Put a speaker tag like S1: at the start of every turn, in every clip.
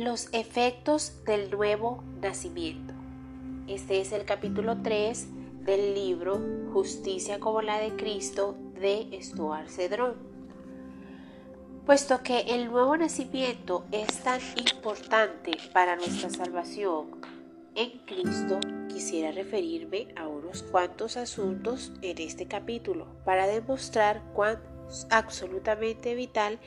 S1: Los efectos del nuevo nacimiento. Este es el capítulo 3 del libro Justicia como la de Cristo de Stuart Cedrón. Puesto que el nuevo nacimiento es tan importante para nuestra salvación en Cristo, quisiera referirme a unos cuantos asuntos en este capítulo para demostrar cuán absolutamente vital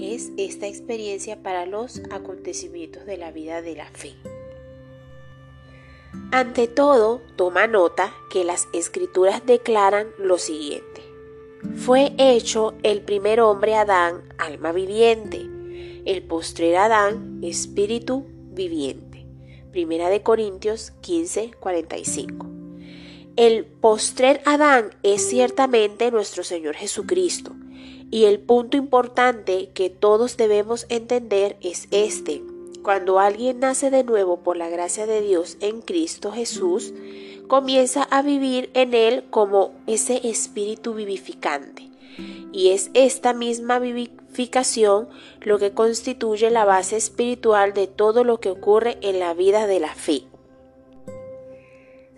S1: es esta experiencia para los acontecimientos de la vida de la fe. Ante todo, toma nota que las escrituras declaran lo siguiente. Fue hecho el primer hombre Adán, alma viviente, el postrer Adán, espíritu viviente. Primera de Corintios 15, 45. El postrer Adán es ciertamente nuestro Señor Jesucristo, y el punto importante que todos debemos entender es este. Cuando alguien nace de nuevo por la gracia de Dios en Cristo Jesús, comienza a vivir en él como ese espíritu vivificante. Y es esta misma vivificación lo que constituye la base espiritual de todo lo que ocurre en la vida de la fe.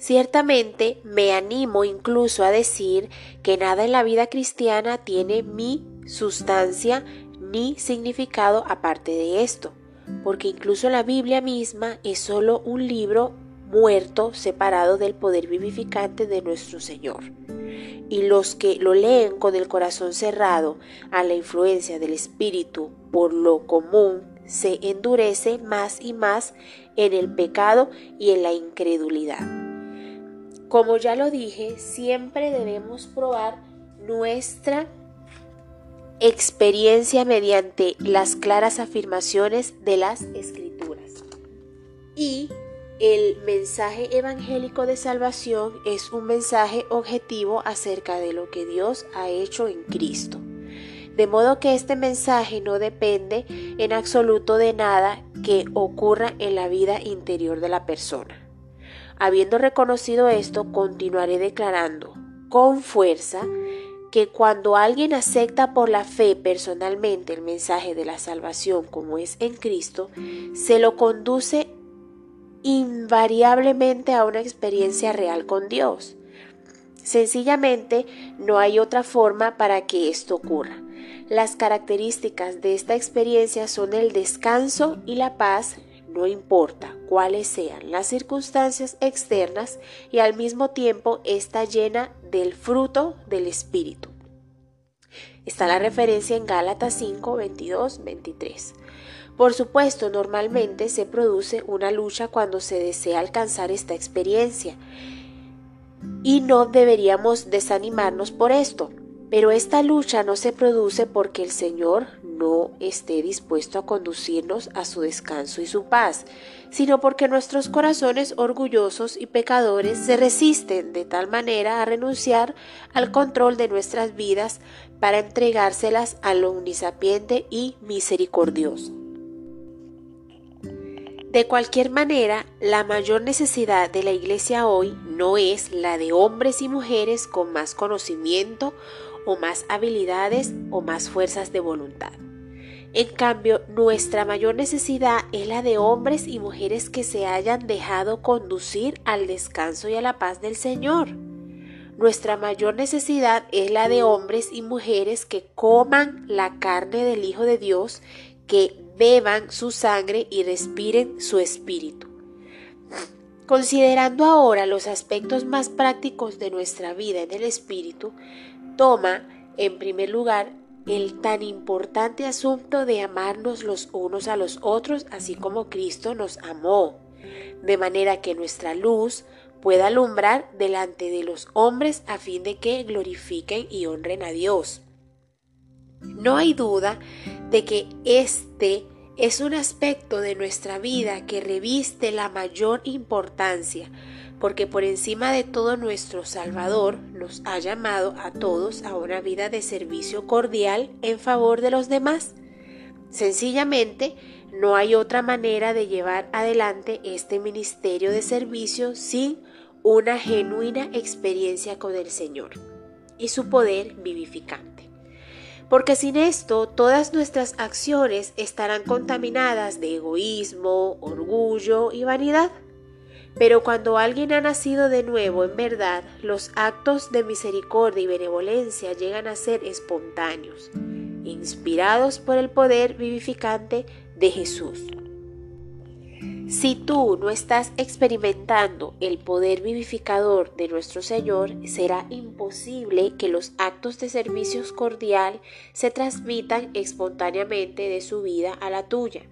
S1: Ciertamente me animo incluso a decir que nada en la vida cristiana tiene mi sustancia ni significado aparte de esto, porque incluso la Biblia misma es solo un libro muerto separado del poder vivificante de nuestro Señor. Y los que lo leen con el corazón cerrado a la influencia del Espíritu por lo común se endurece más y más en el pecado y en la incredulidad. Como ya lo dije, siempre debemos probar nuestra experiencia mediante las claras afirmaciones de las escrituras. Y el mensaje evangélico de salvación es un mensaje objetivo acerca de lo que Dios ha hecho en Cristo. De modo que este mensaje no depende en absoluto de nada que ocurra en la vida interior de la persona. Habiendo reconocido esto, continuaré declarando con fuerza que cuando alguien acepta por la fe personalmente el mensaje de la salvación como es en Cristo, se lo conduce invariablemente a una experiencia real con Dios. Sencillamente no hay otra forma para que esto ocurra. Las características de esta experiencia son el descanso y la paz no importa cuáles sean las circunstancias externas y al mismo tiempo está llena del fruto del Espíritu. Está la referencia en Gálatas 5, 22, 23. Por supuesto, normalmente se produce una lucha cuando se desea alcanzar esta experiencia y no deberíamos desanimarnos por esto. Pero esta lucha no se produce porque el Señor no esté dispuesto a conducirnos a su descanso y su paz, sino porque nuestros corazones orgullosos y pecadores se resisten de tal manera a renunciar al control de nuestras vidas para entregárselas al omnisapiente y misericordioso. De cualquier manera, la mayor necesidad de la Iglesia hoy no es la de hombres y mujeres con más conocimiento o más habilidades o más fuerzas de voluntad. En cambio, nuestra mayor necesidad es la de hombres y mujeres que se hayan dejado conducir al descanso y a la paz del Señor. Nuestra mayor necesidad es la de hombres y mujeres que coman la carne del Hijo de Dios, que beban su sangre y respiren su espíritu. Considerando ahora los aspectos más prácticos de nuestra vida en el espíritu, toma, en primer lugar, el tan importante asunto de amarnos los unos a los otros, así como Cristo nos amó, de manera que nuestra luz pueda alumbrar delante de los hombres a fin de que glorifiquen y honren a Dios. No hay duda de que este es un aspecto de nuestra vida que reviste la mayor importancia, porque por encima de todo nuestro Salvador nos ha llamado a todos a una vida de servicio cordial en favor de los demás. Sencillamente, no hay otra manera de llevar adelante este ministerio de servicio sin una genuina experiencia con el Señor y su poder vivificante. porque sin esto todas nuestras acciones estarán contaminadas de egoísmo, orgullo y vanidad. Pero cuando alguien ha nacido de nuevo en verdad, los actos de misericordia y benevolencia llegan a ser espontáneos, inspirados por el poder vivificante de Jesús. Si tú no estás experimentando el poder vivificador de nuestro Señor, será imposible que los actos de servicio cordial se transmitan espontáneamente de su vida a la tuya.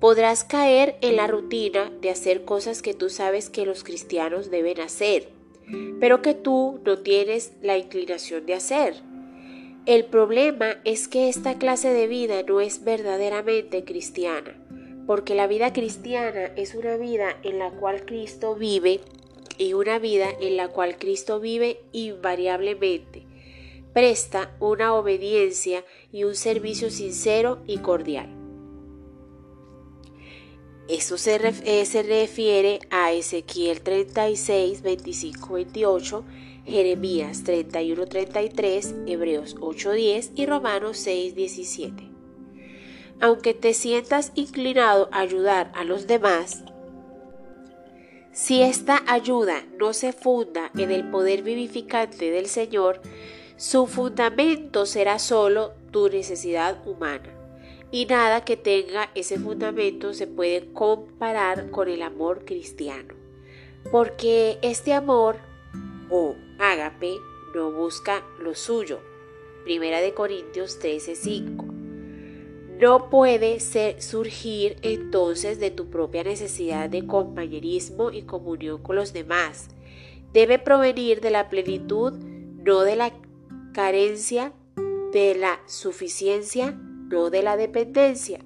S1: Podrás caer en la rutina de hacer cosas que tú sabes que los cristianos deben hacer, pero que tú no tienes la inclinación de hacer. El problema es que esta clase de vida no es verdaderamente cristiana, porque la vida cristiana es una vida en la cual Cristo vive y una vida en la cual Cristo vive invariablemente. Presta una obediencia y un servicio sincero y cordial. Eso eh, se, refiere a Ezequiel 36, 25, 28, Jeremías 31, 33, Hebreos 8, 10 y Romanos 6, 17. Aunque te sientas inclinado a ayudar a los demás, si esta ayuda no se funda en el poder vivificante del Señor, su fundamento será solo tu necesidad humana y nada que tenga ese fundamento se puede comparar con el amor cristiano, porque este amor o ágape no busca lo suyo. Primera de Corintios 13:5. No puede ser, surgir entonces de tu propia necesidad de compañerismo y comunión con los demás. Debe provenir de la plenitud, no de la carencia, de la suficiencia no de la dependencia.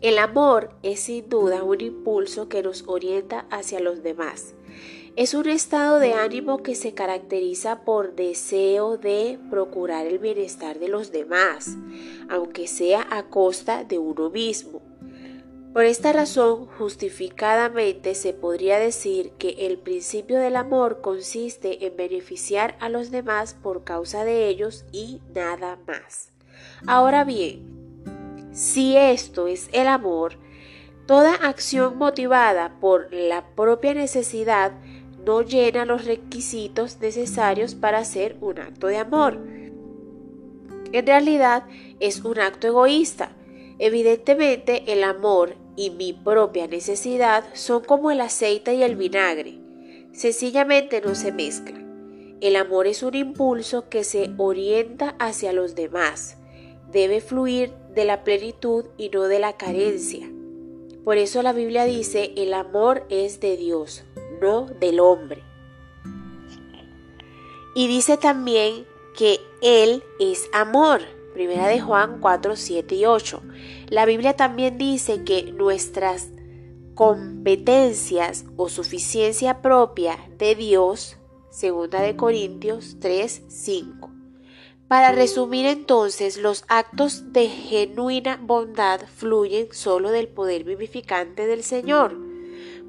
S1: El amor es sin duda un impulso que nos orienta hacia los demás. Es un estado de ánimo que se caracteriza por deseo de procurar el bienestar de los demás, aunque sea a costa de uno mismo. Por esta razón, justificadamente se podría decir que el principio del amor consiste en beneficiar a los demás por causa de ellos y nada más. Ahora bien, si esto es el amor, toda acción motivada por la propia necesidad no llena los requisitos necesarios para hacer un acto de amor. En realidad es un acto egoísta. Evidentemente el amor y mi propia necesidad son como el aceite y el vinagre. Sencillamente no se mezclan. El amor es un impulso que se orienta hacia los demás debe fluir de la plenitud y no de la carencia. Por eso la Biblia dice, el amor es de Dios, no del hombre. Y dice también que Él es amor. Primera de Juan 4, 7 y 8. La Biblia también dice que nuestras competencias o suficiencia propia de Dios, segunda de Corintios 3, 5. Para resumir entonces, los actos de genuina bondad fluyen solo del poder vivificante del Señor,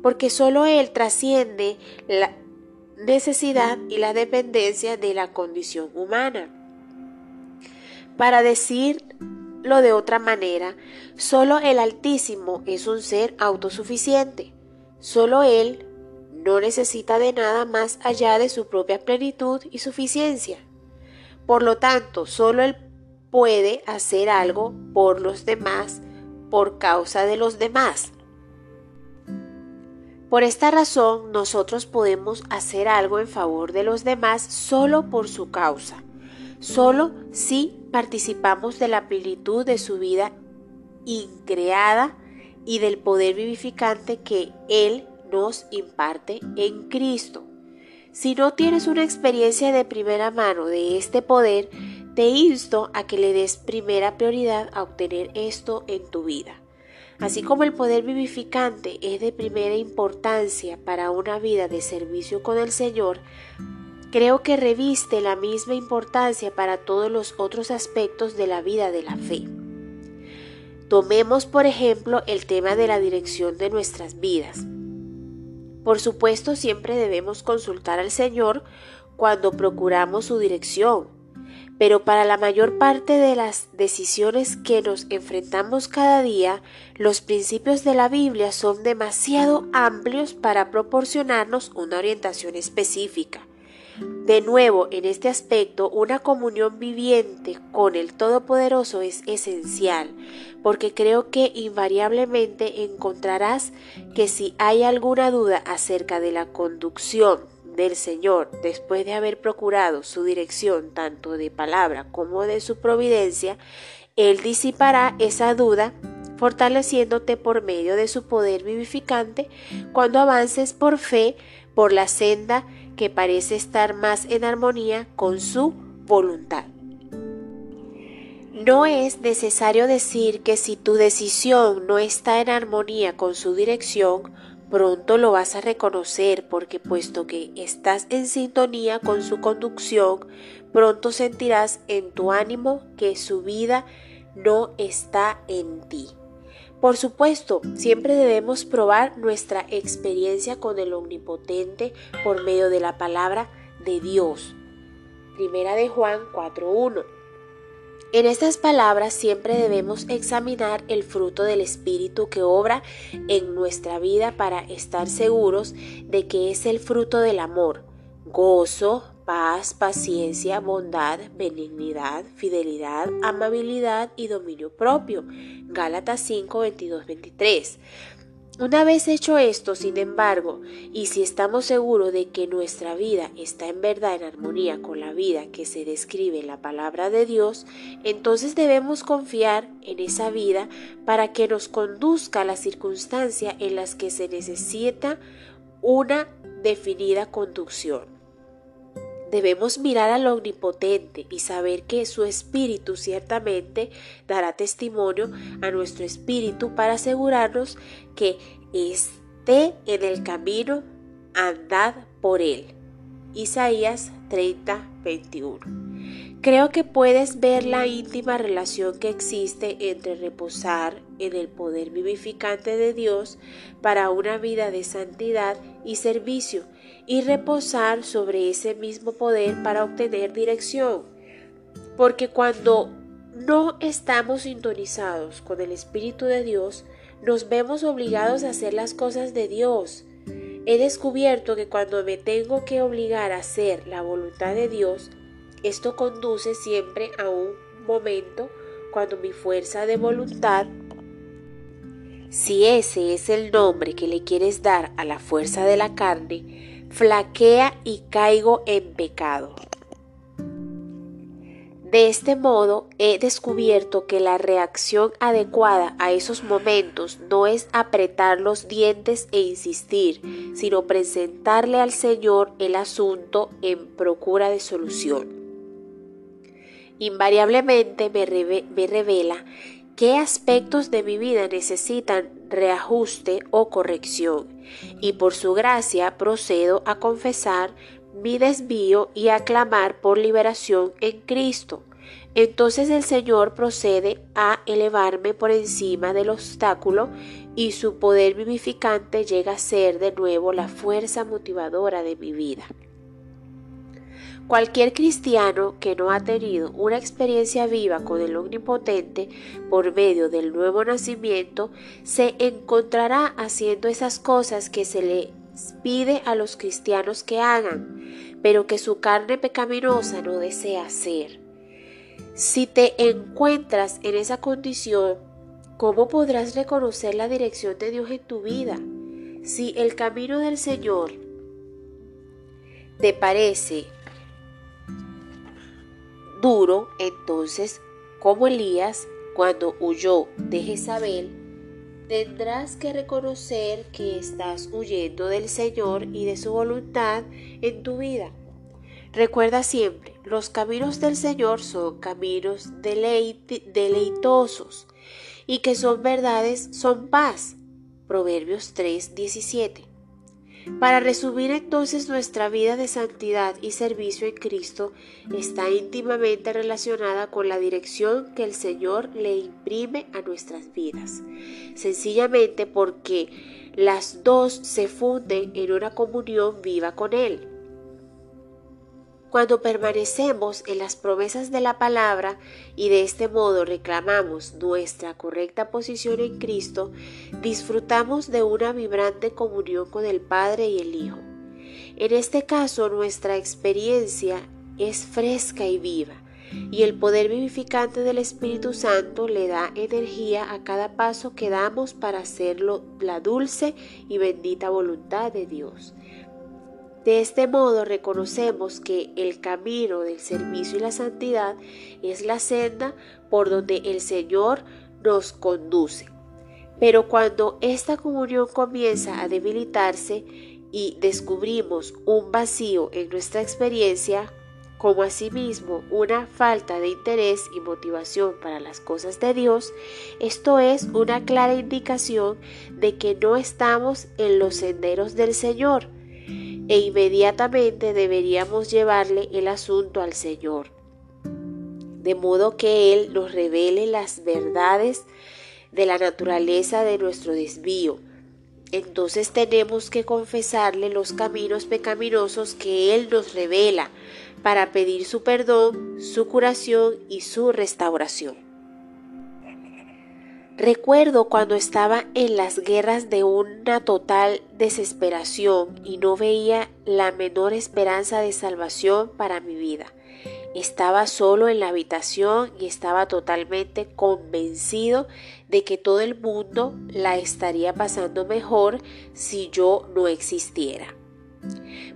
S1: porque solo Él trasciende la necesidad y la dependencia de la condición humana. Para decirlo de otra manera, solo el Altísimo es un ser autosuficiente, solo Él no necesita de nada más allá de su propia plenitud y suficiencia. Por lo tanto, solo Él puede hacer algo por los demás por causa de los demás. Por esta razón, nosotros podemos hacer algo en favor de los demás solo por su causa, solo si participamos de la plenitud de su vida increada y del poder vivificante que Él nos imparte en Cristo. Si no tienes una experiencia de primera mano de este poder, te insto a que le des primera prioridad a obtener esto en tu vida. Así como el poder vivificante es de primera importancia para una vida de servicio con el Señor, creo que reviste la misma importancia para todos los otros aspectos de la vida de la fe. Tomemos, por ejemplo, el tema de la dirección de nuestras vidas. Por supuesto, siempre debemos consultar al Señor cuando procuramos su dirección, pero para la mayor parte de las decisiones que nos enfrentamos cada día, los principios de la Biblia son demasiado amplios para proporcionarnos una orientación específica. De nuevo, en este aspecto, una comunión viviente con el Todopoderoso es esencial, porque creo que invariablemente encontrarás que si hay alguna duda acerca de la conducción del Señor después de haber procurado su dirección tanto de palabra como de su providencia, Él disipará esa duda fortaleciéndote por medio de su poder vivificante cuando avances por fe por la senda que parece estar más en armonía con su voluntad. No es necesario decir que si tu decisión no está en armonía con su dirección, Pronto lo vas a reconocer porque puesto que estás en sintonía con su conducción, pronto sentirás en tu ánimo que su vida no está en ti. Por supuesto, siempre debemos probar nuestra experiencia con el Omnipotente por medio de la palabra de Dios. Primera de Juan 4.1 en estas palabras siempre debemos examinar el fruto del Espíritu que obra en nuestra vida para estar seguros de que es el fruto del amor, gozo, paz, paciencia, bondad, benignidad, fidelidad, amabilidad y dominio propio. Gálatas 5, 22, 23. Una vez hecho esto, sin embargo, y si estamos seguros de que nuestra vida está en verdad en armonía con la vida que se describe en la palabra de Dios, entonces debemos confiar en esa vida para que nos conduzca a la circunstancia en las que se necesita una definida conducción. Debemos mirar al Omnipotente y saber que su Espíritu ciertamente dará testimonio a nuestro Espíritu para asegurarnos que esté en el camino, andad por él. Isaías 30, 21. Creo que puedes ver la íntima relación que existe entre reposar en el poder vivificante de Dios para una vida de santidad y servicio y reposar sobre ese mismo poder para obtener dirección. Porque cuando no estamos sintonizados con el Espíritu de Dios, nos vemos obligados a hacer las cosas de Dios. He descubierto que cuando me tengo que obligar a hacer la voluntad de Dios, esto conduce siempre a un momento cuando mi fuerza de voluntad, si ese es el nombre que le quieres dar a la fuerza de la carne, flaquea y caigo en pecado. De este modo he descubierto que la reacción adecuada a esos momentos no es apretar los dientes e insistir, sino presentarle al Señor el asunto en procura de solución invariablemente me, revela qué aspectos de mi vida necesitan reajuste o corrección, y por su gracia procedo a confesar mi desvío y a clamar por liberación en Cristo. Entonces el Señor procede a elevarme por encima del obstáculo y su poder vivificante llega a ser de nuevo la fuerza motivadora de mi vida. Cualquier cristiano que no ha tenido una experiencia viva con el Omnipotente por medio del nuevo nacimiento se encontrará haciendo esas cosas que se les pide a los cristianos que hagan, pero que su carne pecaminosa no desea hacer. Si te encuentras en esa condición, ¿cómo podrás reconocer la dirección de Dios en tu vida? Si el camino del Señor te parece duro, entonces, como Elías, cuando huyó de Jezabel, tendrás que reconocer que estás huyendo del Señor y de su voluntad en tu vida. Recuerda siempre, los caminos del Señor son caminos deleitosos y que son verdades, son paz. Proverbios 3, 17. Para resumir entonces nuestra vida de santidad y servicio en Cristo está íntimamente relacionada con la dirección que el Señor le imprime a nuestras vidas, sencillamente porque las dos se funden en una comunión viva con Él. Cuando permanecemos en las promesas de la palabra y de este modo reclamamos nuestra correcta posición en Cristo, disfrutamos de una vibrante comunión con el Padre y el Hijo. En este caso nuestra experiencia es fresca y viva, y el poder vivificante del Espíritu Santo le da energía a cada paso que damos para hacerlo la dulce y bendita voluntad de Dios. De este modo reconocemos que el camino del servicio y la santidad es la senda por donde el Señor nos conduce. Pero cuando esta comunión comienza a debilitarse y descubrimos un vacío en nuestra experiencia, como asimismo una falta de interés y motivación para las cosas de Dios, esto es una clara indicación de que no estamos en los senderos del Señor e inmediatamente deberíamos llevarle el asunto al Señor, de modo que Él nos revele las verdades de la naturaleza de nuestro desvío. Entonces tenemos que confesarle los caminos pecaminosos que Él nos revela para pedir su perdón, su curación y su restauración. Recuerdo cuando estaba en las guerras de una total desesperación y no veía la menor esperanza de salvación para mi vida. Estaba solo en la habitación y estaba totalmente convencido de que todo el mundo la estaría pasando mejor si yo no existiera.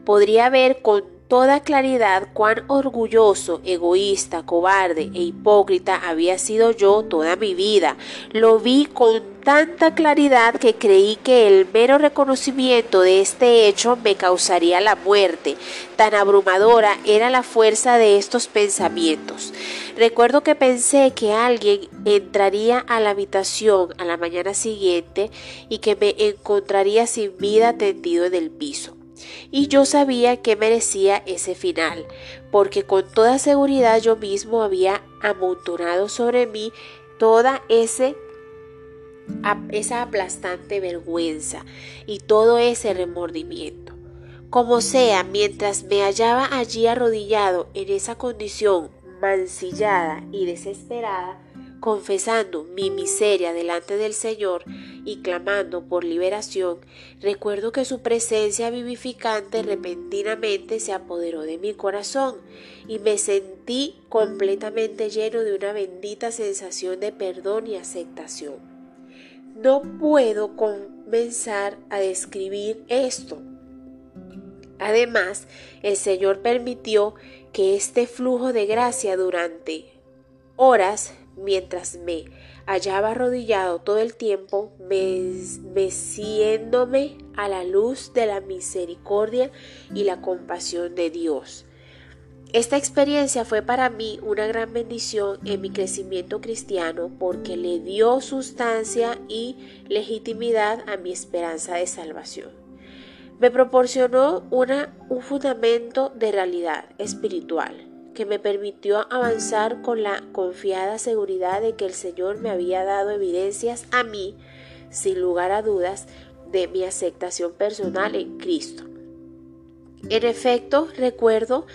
S1: Podría ver con toda claridad cuán orgulloso, egoísta, cobarde e hipócrita había sido yo toda mi vida. Lo vi con tanta claridad que creí que el mero reconocimiento de este hecho me causaría la muerte. Tan abrumadora era la fuerza de estos pensamientos. Recuerdo que pensé que alguien entraría a la habitación a la mañana siguiente y que me encontraría sin vida tendido en el piso y yo sabía que merecía ese final, porque con toda seguridad yo mismo había amontonado sobre mí toda ese esa aplastante vergüenza y todo ese remordimiento. Como sea, mientras me hallaba allí arrodillado en esa condición mancillada y desesperada, confesando mi miseria delante del Señor y clamando por liberación, recuerdo que su presencia vivificante repentinamente se apoderó de mi corazón y me sentí completamente lleno de una bendita sensación de perdón y aceptación. No puedo comenzar a describir esto. Además, el Señor permitió que este flujo de gracia durante horas mientras me hallaba arrodillado todo el tiempo, meciéndome a la luz de la misericordia y la compasión de Dios. Esta experiencia fue para mí una gran bendición en mi crecimiento cristiano porque le dio sustancia y legitimidad a mi esperanza de salvación. Me proporcionó una, un fundamento de realidad espiritual que me permitió avanzar con la confiada seguridad de que el Señor me había dado evidencias a mí, sin lugar a dudas, de mi aceptación personal en Cristo. En efecto, recuerdo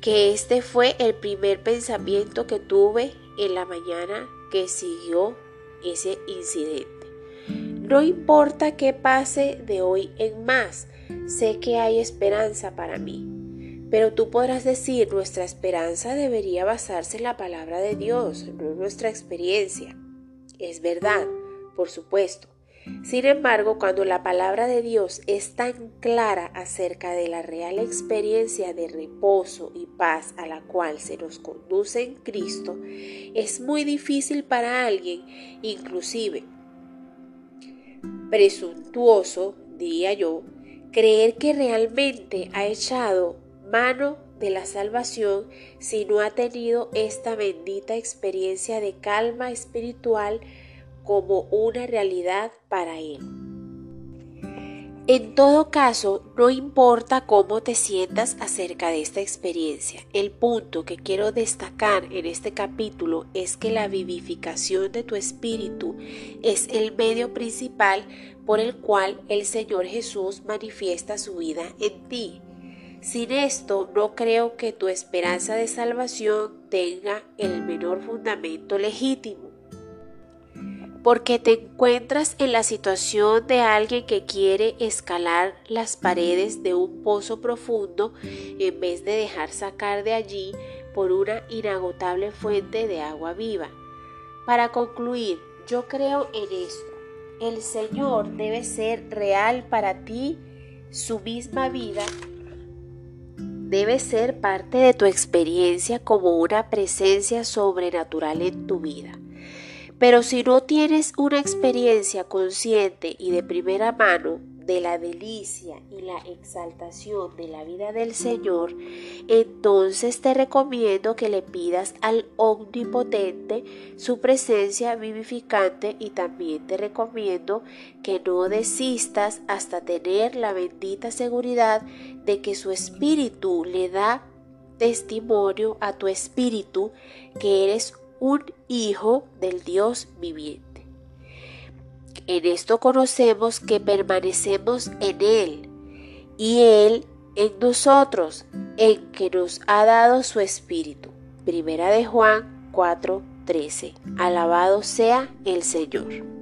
S1: que este fue el primer pensamiento que tuve en la mañana que siguió ese incidente. No importa qué pase de hoy en más, sé que hay esperanza para mí. Pero tú podrás decir, nuestra esperanza debería basarse en la palabra de Dios, no en nuestra experiencia. Es verdad, por supuesto. Sin embargo, cuando la palabra de Dios es tan clara acerca de la real experiencia de reposo y paz a la cual se nos conduce en Cristo, es muy difícil para alguien, inclusive presuntuoso, diría yo, creer que realmente ha echado mano de la salvación si no ha tenido esta bendita experiencia de calma espiritual como una realidad para él. En todo caso, no importa cómo te sientas acerca de esta experiencia, el punto que quiero destacar en este capítulo es que la vivificación de tu espíritu es el medio principal por el cual el Señor Jesús manifiesta su vida en ti. Sin esto, no creo que tu esperanza de salvación tenga el menor fundamento legítimo. Porque te encuentras en la situación de alguien que quiere escalar las paredes de un pozo profundo en vez de dejar sacar de allí por una inagotable fuente de agua viva. Para concluir, yo creo en esto. El Señor debe ser real para ti, su misma vida debe ser parte de tu experiencia como una presencia sobrenatural en tu vida. Pero si no tienes una experiencia consciente y de primera mano de la delicia y la exaltación de la vida del Señor, entonces te recomiendo que le pidas al Omnipotente su presencia vivificante y también te recomiendo que no desistas hasta tener la bendita seguridad de que su espíritu le da testimonio a tu espíritu que eres un hijo del Dios viviente. En esto conocemos que permanecemos en Él y Él en nosotros, en que nos ha dado su Espíritu. Primera de Juan 4:13. Alabado sea el Señor.